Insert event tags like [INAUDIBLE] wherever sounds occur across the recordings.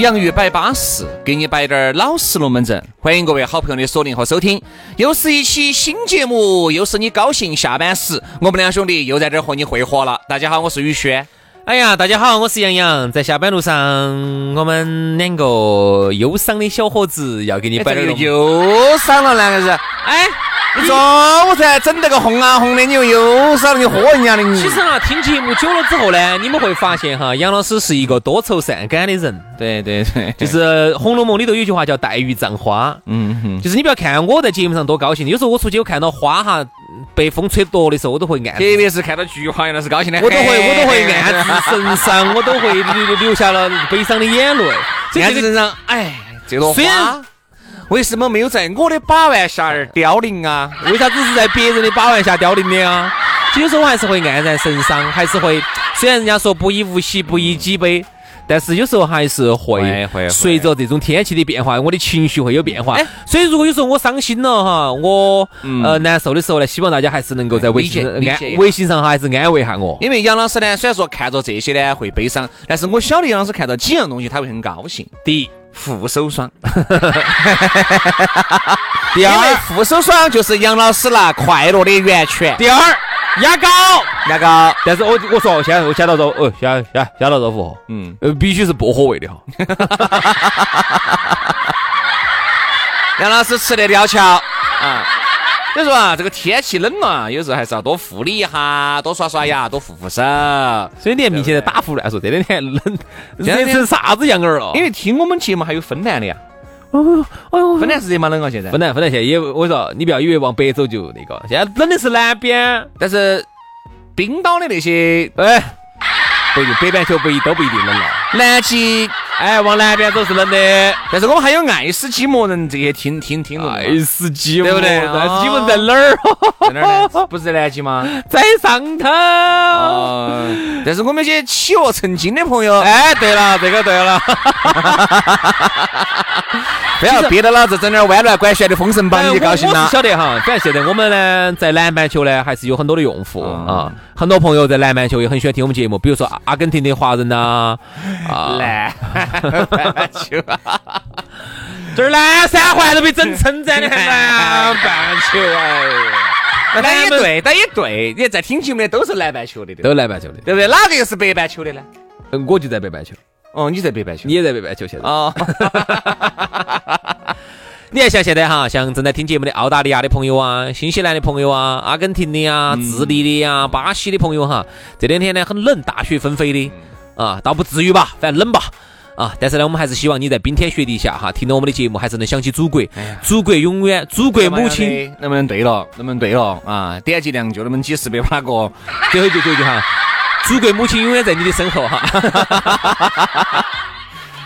洋芋摆巴适，给你摆点儿老实龙门阵。欢迎各位好朋友的锁定和收听，又是一期新节目，又是你高兴下班时，我们两兄弟又在这儿和你会合了。大家好，我是宇轩。哎呀，大家好，我是杨洋。在下班路上，我们两个忧伤的小伙子要给你摆点儿忧伤了两个人。哎。你说我才整那个红啊红的，你又又少了你喝人家的。其实啊，听节目久了之后呢，你们会发现哈，杨老师是一个多愁善感的人。对对对，就是《红楼梦》里头有句话叫“黛玉葬花”。嗯哼，就是你不要看我在节目上多高兴，有时候我出去我看到花哈被风吹落的时候，我都会暗，特别是看到菊花，杨老师高兴的，我都会 [LAUGHS] 我都会暗自神伤，我都会流流下了悲伤的眼泪。暗自神伤，哎，这朵花。为什么没有在我的把玩下而凋零啊？为啥子是在别人的把玩下凋零的啊？有时候我还是会黯然神伤，还是会。虽然人家说不以物喜，不以己悲，但是有时候还是会随着这种天气的变化，我的情绪会有变化。所以如果有时候我伤心了哈，我呃难受的时候呢，希望大家还是能够在微信安微信上还是安慰下我。因为杨老师呢，虽然说看着这些呢会悲伤，但是我晓得杨老师看到几样东西他会很高兴。第一。护手霜，[LAUGHS] 第二，护手霜就是杨老师那快乐的源泉。第二，牙膏，牙膏。但是我我说，现在我先到这，哦，先先先到这服，嗯，呃，必须是薄荷味的哈。[LAUGHS] 杨老师吃的吊桥啊。所以说啊，这个天气冷了，有时候还是要多护理一下，多刷刷牙，多护护手。所以你明显在打胡乱说，这两天冷，热成啥子样儿了？因为听我们节目还有芬兰的呀。哦哦，芬兰是热吗？冷啊？现在？芬兰，芬兰现在也，我说你不要以为往北走就那个，现在冷的是南边，但是冰岛的那些，哎。不一，北半球不一都不一定冷了。南极，哎，往南边走是冷的。但是我们还有爱斯基摩人这些听听听众。爱斯基摩，对不对？爱斯基摩在哪儿？[LAUGHS] 在哪儿呢？不是在南极吗？在上头。但是我们些企鹅成精的朋友，哎，对了，这个对了。[LAUGHS] 不要憋着老子整点弯乱拐旋的封神榜，你就高兴了。我是晓得哈，反正现在我们呢，在南半球呢，还是有很多的用户啊，很多朋友在南半球也很喜欢听我们节目，比如说阿根廷的华人呐，啊，南半球，[LAUGHS] 这儿南三环都被整称赞的南半球哎，那也对，那也对，你在听节目的都是南半球的，都是南半球的，对不对？哪个又是北半球的呢？我就在北半球。哦，你在北半球，你也在北半球现在啊。[LAUGHS] 你看，像现在哈，像正在听节目的澳大利亚的朋友啊，新西兰的朋友啊，阿根廷的呀，智利的呀，巴西的朋友哈，这两天呢很冷，大雪纷飞的啊，倒不至于吧，反正冷吧啊。但是呢，我们还是希望你在冰天雪地下哈，听到我们的节目，还是能想起祖国，祖国永远，祖国母亲能不能对了，能不能对了啊？点击量就那么几十百把个，最后一句，最后一句哈。祖国母亲永远在你的身后哈，[LAUGHS]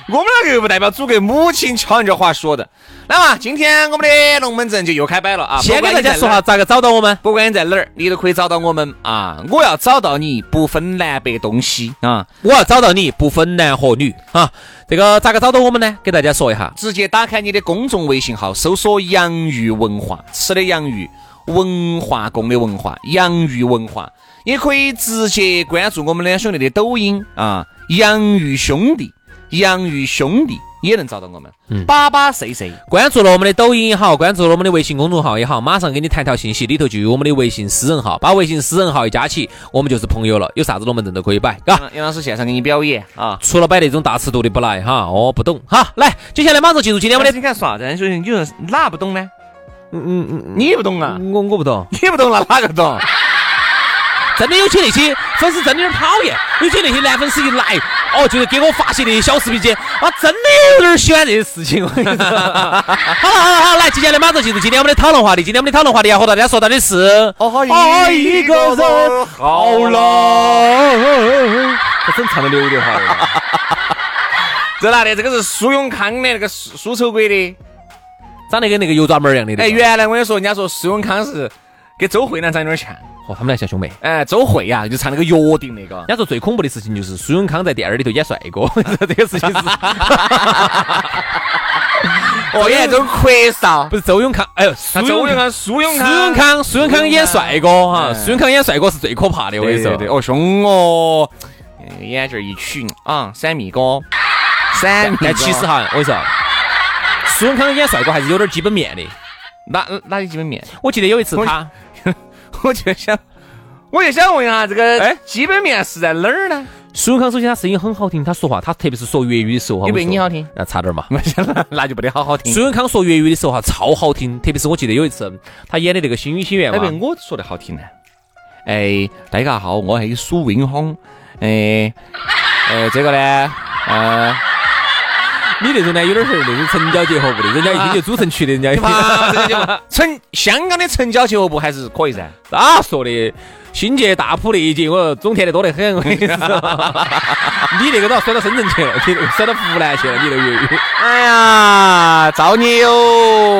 我们两个又不代表祖国母亲，瞧人家话说的。那嘛今天我们的龙门阵就又开摆了啊！先给大家说下咋个找到我们，不管你在哪儿，你都可以找到我们啊！我要找到你不分南北东西啊！我要找到你不分男和女啊！这个咋个找到我们呢？给大家说一下，直接打开你的公众微信号，搜索“洋芋文化”，吃的洋芋，文化宫的文化，洋芋文化。也可以直接关注我们两兄弟的抖音啊，洋芋兄弟，洋芋兄弟也能找到我们。嗯，巴巴 C C，关注了我们的抖音也好，关注了我们的微信公众号也好，马上给你弹条信息，里头就有我们的微信私人号，把微信私人号一加起，我们就是朋友了。有啥子龙门阵都可以摆，嘎。杨老师现场给你表演啊，除了摆那种大尺度的不来哈，哦，不懂。好，来，接下来马上进入今天我们的。你看啥子？兄弟你说哪不懂呢？嗯嗯嗯，你不懂啊？我我不懂，你不懂那哪个懂？真的有些那些粉丝真的有点讨厌，有些那些男粉丝一来，哦，就是给我发些那些小视频去，啊，真的有点喜欢这些事情。[LAUGHS] 好了好了好，来，接下来马上进入今天我们的讨论话题。今天我们的讨论话题要和大家说到的是，哦，一个人好冷。这真唱的刘德华。[LAUGHS] 这哪里？这个是苏永康的那个苏苏丑鬼的，长得跟那个油炸门一样的。哎，原来我跟你说，人家说苏永康是跟周慧兰长有点像。哦，他们俩像兄妹。哎，周慧呀，就唱那个约定那个。人家说最恐怖的事情就是苏永康在电影里头演帅哥，[LAUGHS] 这个事情是。[LAUGHS] 哦，演这种阔少，不是周永康，哎呦，苏永康，苏永康，苏永康，苏永康演帅哥哈，苏永康演帅哥是最可怕的，我跟你说。对，哦，凶哦，眼镜一取啊，闪米哥，闪。但其实哈，我跟你说，苏永康演帅哥还是有点基本面的。哪哪有基本面？我记得有一次他。我就想，我就想问一下，这个哎，基本面是在哪儿呢？苏永康首先他声音很好听，他说话他特别是说粤语的时候哈，比你好听，那差点嘛，[LAUGHS] 那就不得好好听。苏永康说粤语的时候哈，超好听，特别是我记得有一次他演的那个《星语心愿》嘛，我说的好听呢。哎，大家好，我系苏永康。哎，[LAUGHS] 呃，这个呢，呃。你那种呢，有点是那种城郊结合部的，人家一听就主城区的，人家一听 [LAUGHS] 城香港的城郊结合部还是可以噻。咋说的？新界大埔那一节，我种田的多得很。我跟你说，[LAUGHS] [LAUGHS] 你那个都要甩到深圳去了，你甩到湖南去了，你那粤语。哎呀，造孽哟！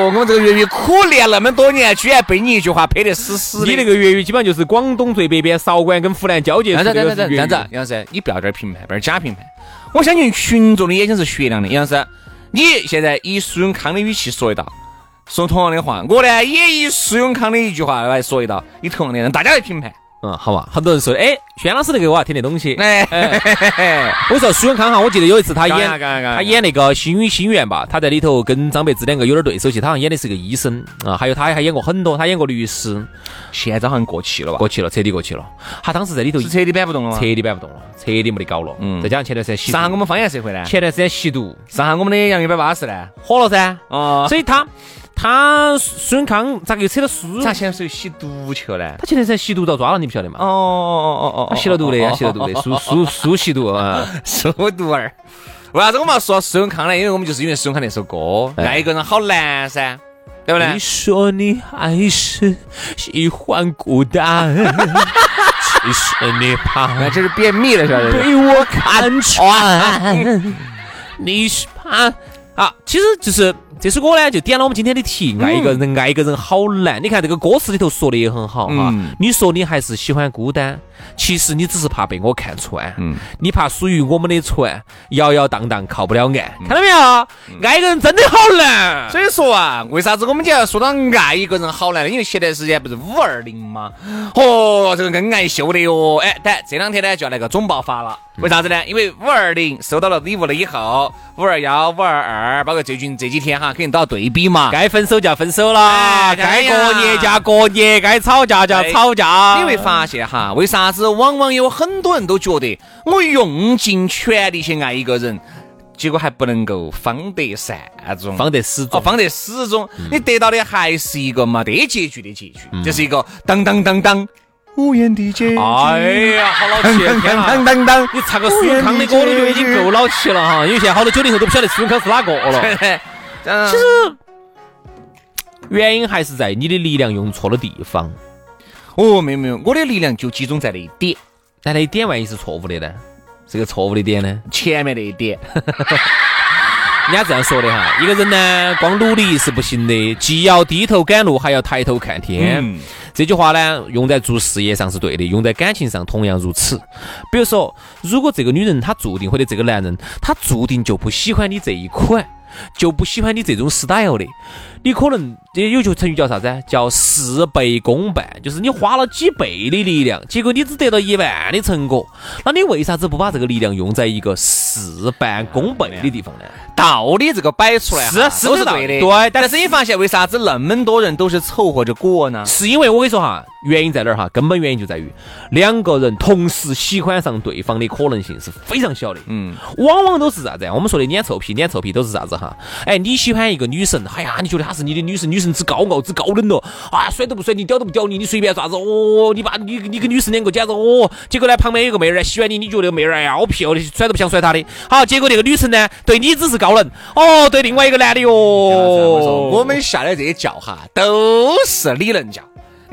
我们这个粤语苦练那么多年，居然被你一句话拍得死死的。你那个粤语基本上就是广东最北边韶关跟湖南交界。这样子，杨老师，你不要这儿评判，不要假评判。我相信群众的眼睛是雪亮的，杨老师，你现在以苏永康的语气说一道，说同样的话，我呢也以苏永康的一句话来说一道，以同样的让大家来评判。嗯，好吧，很多人说，哎，轩老师那个我还听得东西。哎，[LAUGHS] 我说苏永康哈，我记得有一次他演他演那个《星语心愿》吧，他在里头跟张柏芝两个有点对手戏，他好像演的是个医生啊，还有他还演过很多，他演过律师。现在好像过气了吧？过气了，彻底过气了。他当时在里头是彻底摆不动了，彻底摆不动了，彻底没得搞了。嗯，再加上前段时间吸，上海我们方言社会呢？前段时间吸毒，上海我们的杨一百八十呢？火了噻。哦，所以他。他孙永康咋个又扯到苏？咋现在是又吸毒去了呢？他前段时间吸毒遭抓了，你不晓得吗？哦哦哦哦哦，吸了毒的，[LAUGHS] 吸了毒的，苏苏苏吸毒啊，[LAUGHS] 苏毒儿。为啥子我们要说苏永康呢？因为我们就是因为苏永康那首歌，爱一个人好难噻，对不对？你说你还是喜欢孤单，[LAUGHS] 其实你怕这是便秘了，晓得被我看穿，你是怕啊？其实就是。这首歌呢，就点了我们今天的题，爱一个人，爱一个人好难。你看这个歌词里头说的也很好哈。你说你还是喜欢孤单，其实你只是怕被我看穿。嗯，你怕属于我们的船摇摇荡荡靠不了岸。看到没有？爱一个人真的好难。所以说啊，为啥子我们就要说到爱一个人好难呢？因为前段时间不是五二零吗？哦，这个恩爱秀的哟。哎，但这两天呢就要来个总爆发了。为啥子呢？因为五二零收到了礼物了以后，五二幺、五二二，包括最近这几天哈。肯定都要对比嘛，该分手就要分手了，该过年就要过年，该吵架就要吵架。你会发现哈，为啥子往往有很多人都觉得我用尽全力去爱一个人，结果还不能够方得善终，方得始终，方得始终，你得到的还是一个没得结局的结局，这是一个当当当当无言的结局。哎呀，好老气！天啊，当当当，你唱个苏永康的歌都已经够老气了哈，因为现在好多九零后都不晓得苏永康是哪个了。其实原因还是在你的力量用错了地方。哦，没有没有，我的力量就集中在那一点。但那一点万一是错误的呢？是个错误的点呢？前面那一点。[LAUGHS] 人家这样说的哈，一个人呢，光努力是不行的，既要低头赶路，还要抬头看天。这句话呢，用在做事业上是对的，用在感情上同样如此。比如说，如果这个女人她注定，或者这个男人他注定就不喜欢你这一款。就不喜欢你这种 style 的，你可能也有句成语叫啥子？叫事倍功半，就是你花了几倍的力量，结果你只得到一半的成果，那你为啥子不把这个力量用在一个事半功倍的地方呢？道理这个摆出来是是是对的，对。但是你发现为啥子那么多人都是凑合着过呢？是因为我跟你说哈，原因在哪儿哈？根本原因就在于两个人同时喜欢上对方的可能性是非常小的。嗯，往往都是啥子？我们说的脸臭皮，脸臭皮都是啥子哈？哎，你喜欢一个女神，哎呀，你觉得她是你的女神，女神之高傲之高冷了，啊，甩都不甩你，屌都不屌你，你随便啥子哦？你把你你跟女神两个简直哦，结果呢，旁边有个妹儿喜欢你，你觉得妹儿哎呀好屁哦，甩都不想甩她的。好，结果那个女神呢，对你只是高冷，哦，对另外一个男的哟，我们下的这些教哈，都是理论教。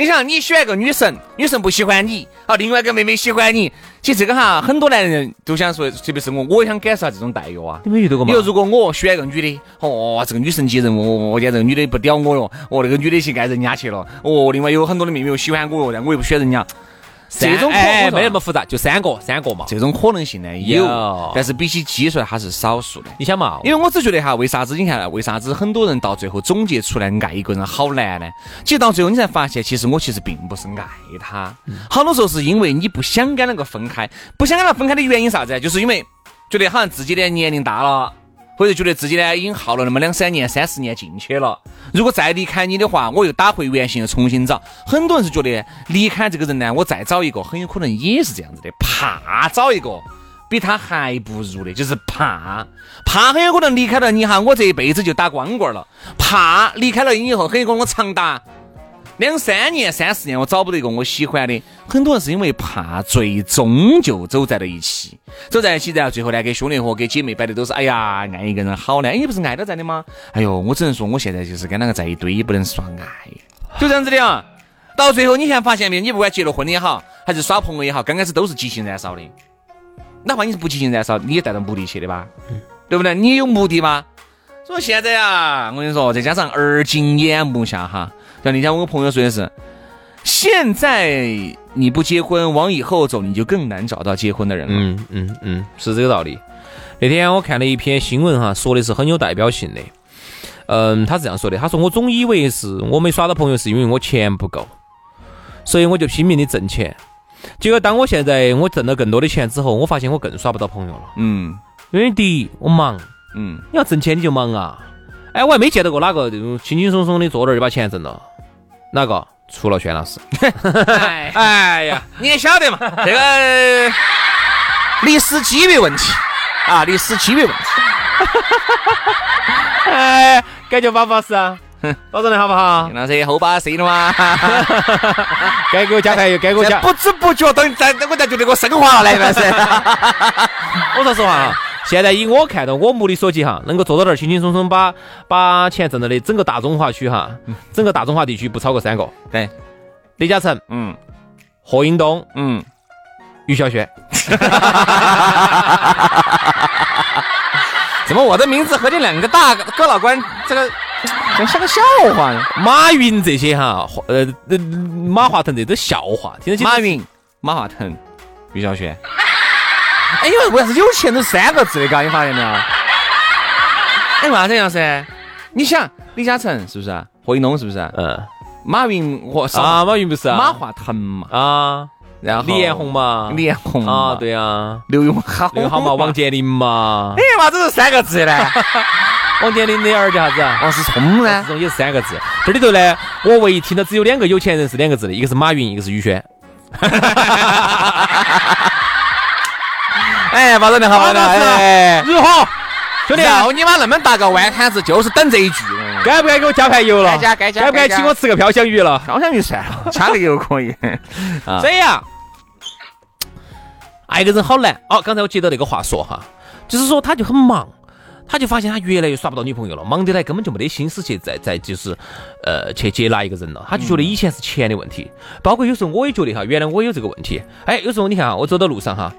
你想，你喜欢个女神，女神不喜欢你，好，另外一个妹妹喜欢你。其实这个哈，很多男人都想说，特别是我，我也想感受下这种待遇啊。你没遇到过吗？你说，如果我喜欢个女的，哦，这个女神级人物，我见这个女的不屌我哟，哦，那个女的去爱人家去了，哦，另外有很多的妹妹又喜欢我哟，但我又不喜欢人家。这种哎，没那么复杂，就三个，三个嘛。这种可能性呢有，但是比起基数它是少数的。你想嘛？因为我只觉得哈，为啥子你看，为啥子很多人到最后总结出来爱一个人好难呢？其实到最后你才发现，其实我其实并不是爱他，好多时候是因为你不想跟那个分开，不想跟他分开的原因啥子？就是因为觉得好像自己的年龄大了。或者觉得自己呢已经耗了那么两三年、三十年进去了，如果再离开你的话，我又打回原形，又重新找。很多人是觉得离开这个人呢，我再找一个，很有可能也是这样子的，怕找一个比他还不如的，就是怕，怕很有可能离开了你哈，我这一辈子就打光棍了，怕离开了你以后，很有可能我长达。两三年、三四年，我找不到一个我喜欢的。很多人是因为怕，最终就走在了一起，走在一起，然后最后呢，给兄弟伙、给姐妹摆的都是，哎呀，爱一个人好呢，哎，不是爱到在的吗？哎呦，我只能说，我现在就是跟那个在一堆，也不能算爱，就这样子的啊。到最后，你现在发现没？你不管结了婚也好，还是耍朋友也好，刚开始都是激情燃烧的。哪怕你是不激情燃烧，你也带着目的去的吧？对不对？你有目的吗？所以现在啊，我跟你说，再加上耳今眼目下哈。像你讲，我朋友说的是，现在你不结婚，往以后走，你就更难找到结婚的人了。嗯嗯嗯，是这个道理。那天我看了一篇新闻哈，说的是很有代表性的。嗯，他是这样说的，他说我总以为是我没耍到朋友，是因为我钱不够，所以我就拼命的挣钱。结果当我现在我挣了更多的钱之后，我发现我更耍不到朋友了。嗯，因为第一我忙，嗯，你要挣钱你就忙啊。哎，我还没见到过哪个这种轻轻松松的坐那儿就把钱挣了。哪个？除了轩老师。哎呀，你也晓得嘛，这个历史机遇问题啊，历史机遇问题。哎，感觉巴不巴适啊？保证的好不好？那是后把 C 了吗？该给我加油，该给我加。不知不觉等在，我在觉得我升华了，来不是。我说实话啊。现在以我看到我目力所及哈，能够坐到那儿轻轻松松把把钱挣到的，整个大中华区哈，整个大中华地区不超过三个。对，李嘉诚，嗯，霍英东，嗯，于小轩。[LAUGHS] 怎么我的名字和这两个大哥老倌这个像个笑话？马云这些哈，呃，马化腾这都笑话，听得起？马云、马化腾、于小轩。哎，因为为啥子有钱都是三个字的？嘎，你发现没有？哎，为啥子样噻？你想，李嘉诚是不是？霍英东是不是？嗯。马云和啊，马云不是啊？马化腾嘛。啊。然后李彦宏嘛。李彦宏啊，对啊。刘永好。刘永好嘛，王健林嘛。[LAUGHS] 哎，为啥子是三个字呢？[LAUGHS] 王健林的儿叫啥子？王思聪呢？这种也是三个字。这里头呢，我唯一听到只有两个有钱人是两个字的，一个是马云，一个是宇轩。[LAUGHS] [LAUGHS] 哎，保证的好，保证的哎，如何，兄弟？要你妈那么大个弯摊子，就是等这一句。该不该给我加盘油了？该加，该加。该不该请我吃个飘香鱼了？飘香鱼算了，加个油可以。所 [LAUGHS] 以啊，爱个人好难。哦，刚才我接到那个话说哈，就是说他就很忙，他就发现他越来越耍不到女朋友了，忙得来根本就没得心思去再再就是，呃，去接纳一个人了。他就觉得以前是钱的问题，包括有时候我也觉得哈，原来我有这个问题。哎，有时候你看哈，我走到路上哈。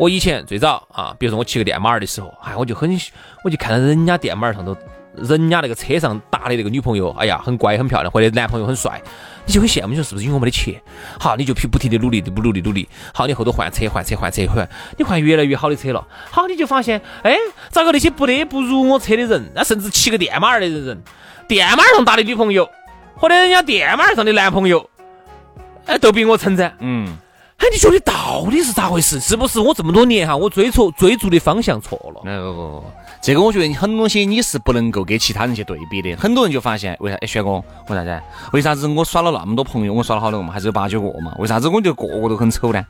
我以前最早啊，比如说我骑个电马儿的时候，哎，我就很，我就看到人家电马儿上头，人家那个车上搭的那个女朋友，哎呀，很乖很漂亮，或者男朋友很帅，你就很羡慕，你说是不是因为我没得钱？好，你就不停的努力，不努力努力，好，你后头换车换车换车换，你换越来越好的车了，好，你就发现，哎，咋个那些不得不如我车的人，那甚至骑个电马儿的人，电马儿上搭的女朋友，或者人家电马儿上的男朋友，哎，都比我称赞，嗯。哎，你觉得到底是咋回事？是不是我这么多年哈，我追错追逐的方向错了？不不不，这个我觉得很多东西你是不能够跟其他人去对比的。很多人就发现，为啥？哎，轩哥，为啥子？为啥子我耍了那么多朋友，我耍了好多个嘛，还是有八九个嘛？为啥子我觉得个个都很丑呢？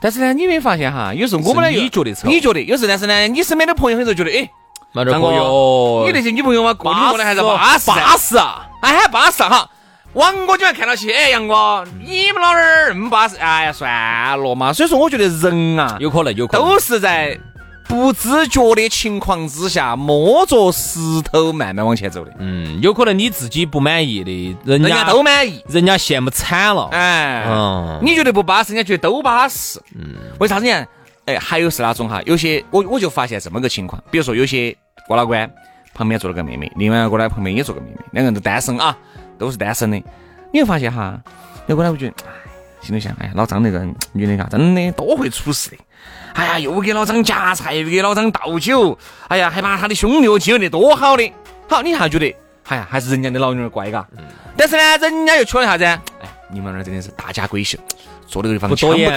但是呢，你没发现哈？有时候我们呢，你觉得丑？你觉得？有时候，但是呢，你身边的朋友很多觉得，哎，张哥哟，你那些女朋友嘛，过过的还是巴适巴适啊，哎，巴适哈。王哥就要看到起，哎，杨哥，你们老儿那么巴适，哎呀，算了嘛。所以说，我觉得人啊，有可能，有可能都是在不自觉的情况之下，摸着石头慢慢往前走的。嗯，有可能你自己不满意的，人家都满意，人家羡慕惨了。哎，嗯，你觉得不巴适，人家觉得都巴适。嗯，为啥子呢？哎，还有是哪种哈，有些我我就发现这么个情况，比如说有些郭老倌旁边坐了个妹妹，另外一个呢旁边也坐个妹妹，两个人都单身啊。都是单身的，你会发现哈，有个呢，我觉得，哎，心里想，哎呀，老张那个女的嘎，真的多会处事的，哎呀，又给老张夹菜，又给老张倒酒，哎呀，还把他的兄弟接得多好的，好，你还觉得，哎呀，还是人家的老女儿乖嘎，但是呢，人家又缺了啥子？哎，你们那儿真的是大家闺秀。坐那个地方，不多言，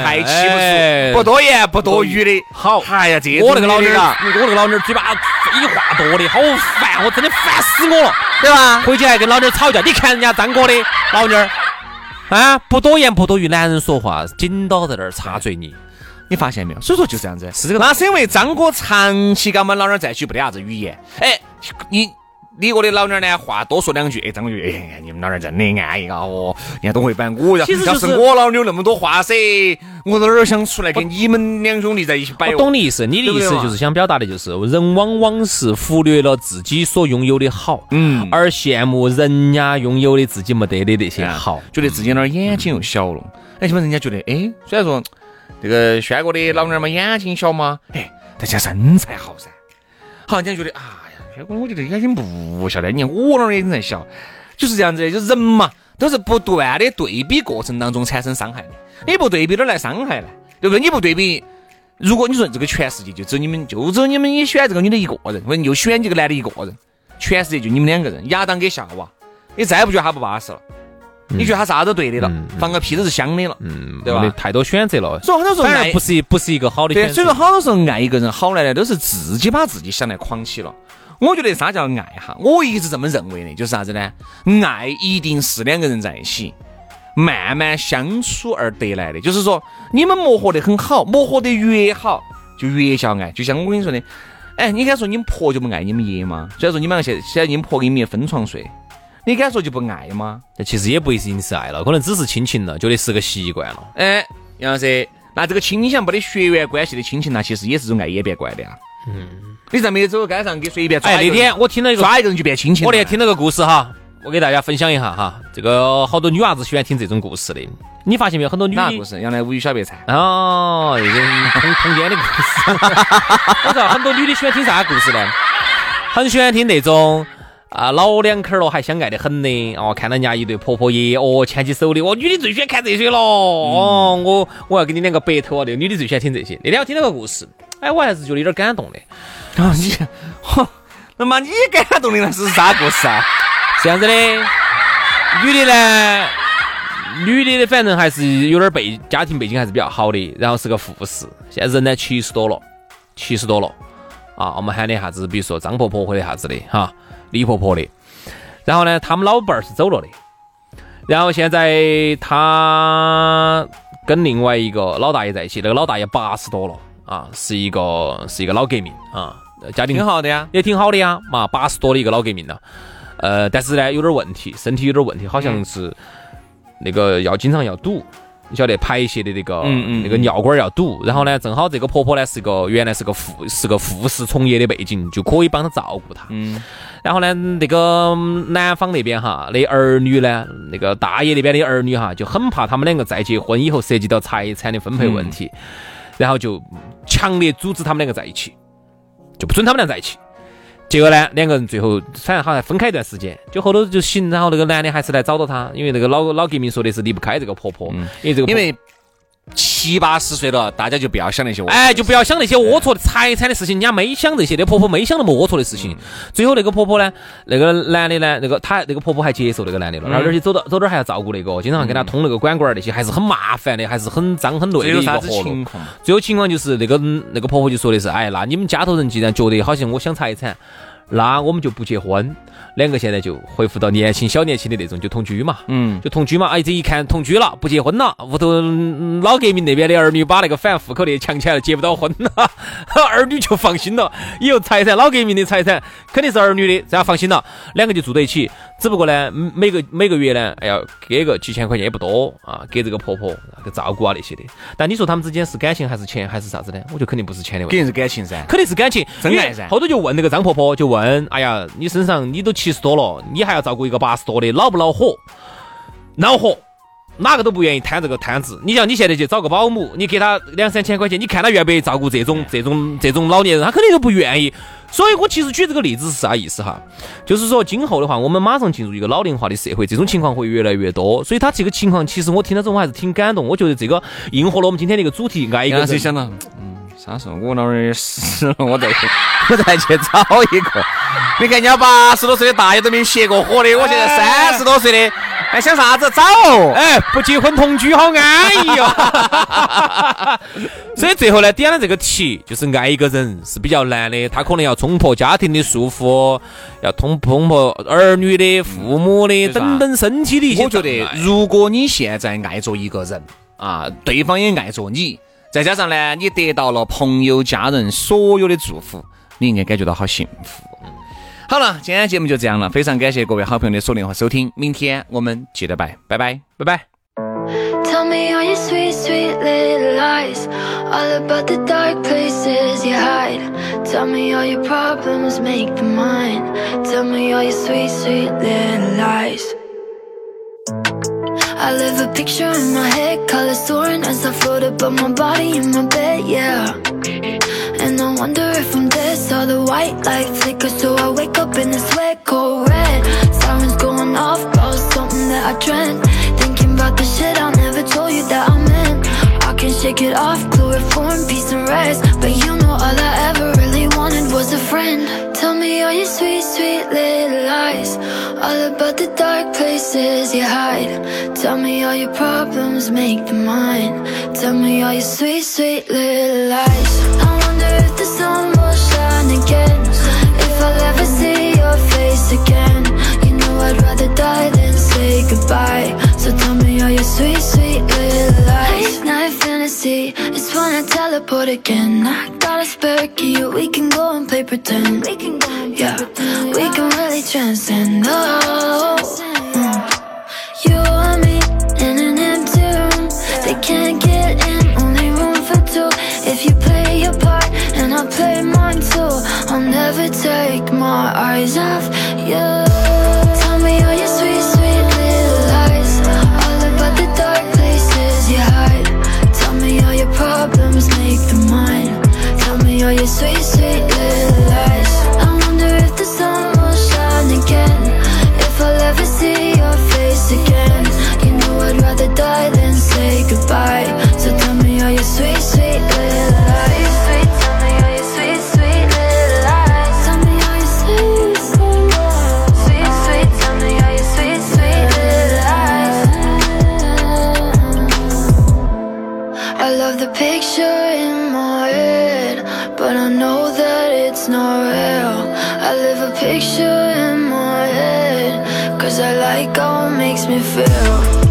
不多言，不多语的。好，哎呀，这我那个老娘儿，我那个老娘儿嘴巴废话多的，好烦，我真的烦死我了，对吧？回去还跟老娘儿吵架。你看人家张哥的老娘儿，啊，不多言不多语，男人说话紧到在那儿插嘴你，你发现没有？所以说就这样子，是这个。那是因为张哥长期跟我们老娘儿在一起，不得啥子语言。哎，你。你我的老娘呢，话多说两句，哎，张哥，哎，你们老娘真的安逸啊！哦，你看都会摆，我要要是我老娘那么多话噻，我哪儿想出来跟你们两兄弟在一起摆？我懂你意思，你的意思就是想表达的就是，人往往是忽略了自己所拥有的好，嗯，而羡慕人家拥有的自己没得的那些好，觉得自己那儿眼睛又小了。哎，起码人家觉得，哎，虽然说这个轩哥的老娘嘛眼睛小嘛，哎，但家身材好噻。好，人家觉得哎呀。轩哥，我觉得眼睛不小的，你看我那儿眼睛才小，就是这样子，就人嘛，都是不断的对比过程当中产生伤害的。你不对比哪来伤害呢？对不对？你不对比，如果你说这个全世界就只有你们，就只有你们也选这个女的一个人，或者又选这个男的一个人，全世界就你们两个人，亚当跟夏娃，你再不觉得他不巴适了？你觉得他啥都对的了，放个屁都是香的了，嗯，对吧？太多选择了，所以很多时候爱不是不是一个好的选择。所以说好多时候爱一个人好来呢，都是自己把自己想来框起了。我觉得啥叫爱哈？我一直这么认为的，就是啥子呢？爱一定是两个人在一起慢慢相处而得来的。就是说，你们磨合得很好，磨合得越好，就越叫爱。就像我跟你说的，哎，你敢说你们婆就不爱你们爷吗？虽然说你们现现在你们婆跟你们分床睡，你敢说就不爱吗？这其实也不一定是爱了，可能只是亲情了，觉得是个习惯了。哎，杨老师，那这个亲情没得血缘关系的亲情，那其实也是种爱演变过来的啊。嗯。你在没走街上给随便抓哎，那天我听了一个抓一个人就变亲情。我那天听了个故事哈，我给大家分享一下哈。这个好多女娃子喜欢听这种故事的，你发现没有？很多女哪故事？原来无语小白菜哦，这个通通奸的故事。[LAUGHS] 我知道很多女的喜欢听啥故事呢？很喜欢听那种啊老两口了还相爱的很呢哦，看到人家一对婆婆爷哦牵起手的哦，女的最喜欢看这些了哦。我我要给你两个白头啊！那个女的最喜欢听这些。那天我听了个故事，哎，我还是觉得有点感动的。啊你，[LAUGHS] 嚯，那么你感动的那是啥故事啊？这样子的，女的呢，女的的反正还是有点背家庭背景还是比较好的，然后是个护士，现在人呢七十多了，七十多了啊，我们喊的啥子，比如说张婆婆或者啥子的哈，李婆婆的，然后呢，他们老伴儿是走了的，然后现在他跟另外一个老大爷在一起，那个老大爷八十多了。啊，是一个是一个老革命啊，家庭。挺好的呀，也挺好的呀，嘛，八十多的一个老革命了，呃，但是呢有点问题，身体有点问题，好像是那个要经常要堵，你晓得排泄的那个那个尿管要堵，然后呢，正好这个婆婆呢是个原来是个护是个护士从业的背景，就可以帮她照顾她，嗯，然后呢，那个男方那边哈，那儿女呢，那个大爷那边的儿女哈，就很怕他们两个再结婚以后涉及到财产的分配问题。然后就强烈阻止他们两个在一起，就不准他们俩在一起。结果呢，两个人最后反正好像分开一段时间，就后头就行。然后那个男的还是来找到她，因为那个老老革命说的是离不开这个婆婆，因为这个因为七八十岁了，大家就不要想那些。哎，就不要想那些龌龊的财产的事情，人家没想这些，那婆婆没想那么龌龊的事情。最后那个婆婆呢，那个男的呢，那个她那个婆婆还接受那个男的了，然后而且走到走哪还要照顾那个，经常给他通那个管管那些，还是很麻烦的，还是很脏很累的一个活路。最后情况就是那个那个婆婆就说的是，哎，那你们家头人既然觉得好像我想财产。那我们就不结婚，两个现在就恢复到年轻小年轻的那种，就同居嘛，嗯，就同居嘛。哎，这一看同居了，不结婚了，屋头老革命那边的儿女把那个反户口的抢起来了，结不到婚了，[LAUGHS] 儿女就放心了。以后财产，老革命的财产肯定是儿女的，这样放心了。两个就住在一起，只不过呢，每个每个月呢，哎呀，给个几千块钱也不多啊，给这个婆婆个照顾啊那些的。但你说他们之间是感情还是钱还是啥子呢？我觉得肯定不是钱的问题，肯定是感情噻，肯定是感情，真爱噻。后头就问那个张婆婆，就问。问，哎呀，你身上你都七十多了，你还要照顾一个八十多的，恼不恼火？恼火，哪个都不愿意摊这个摊子。你像你现在去找个保姆，你给他两三千块钱，你看他愿不愿意照顾这种这种这种老年人？他肯定都不愿意。所以我其实举这个例子是啥意思哈？就是说今后的话，我们马上进入一个老龄化的社会，这种情况会越来越多。所以他这个情况，其实我听到之后我还是挺感动。我觉得这个应和了我们今天的一个主题，爱一个人。想到，嗯，啥时候我老儿死了，我再 [LAUGHS] 我再去找一个。你看人家八十多岁的大爷都没歇过火的，我现在三十多岁的，还想啥子找？哎，不结婚同居好安逸哟。[LAUGHS] 所以最后呢，点了这个题，就是爱一个人是比较难的，他可能要冲破家庭的束缚，要冲冲破儿女的、父母的等等身体的一些。我觉得，如果你现在爱着一个人啊，对方也爱着你，再加上呢，你得到了朋友、家人所有的祝福，你应该感觉到好幸福。好了，今天节目就这样了，非常感谢各位好朋友的锁定和收听，明天我们接着拜，拜拜，拜拜。Tell me all your sweet, sweet little lies All about the dark places you hide Tell me all your problems, make them mine Tell me all your sweet, sweet little lies I live a picture in my head, color soaring as I float above my body in my bed, yeah wonder if I'm dead Saw the white light flicker. So I wake up in the sweat cold red. Sirens going off about something that I dreamt. Thinking about the shit I never told you that I meant I can shake it off, chloroform, peace and rest. But you know all I ever really wanted was a friend. Tell me all your sweet, sweet little lies. All about the dark places you hide. Tell me all your problems, make them mine. Tell me all your sweet, sweet little lies the sun will shine again. If I'll ever see your face again You know I'd rather die than say goodbye. So tell me all your sweet, sweet little lies? Late night fantasy, it's when I teleport again. I got a spare key, we can go and play pretend. We can go and yeah, pretend, we can really transcend, oh take my eyes off you like it makes me feel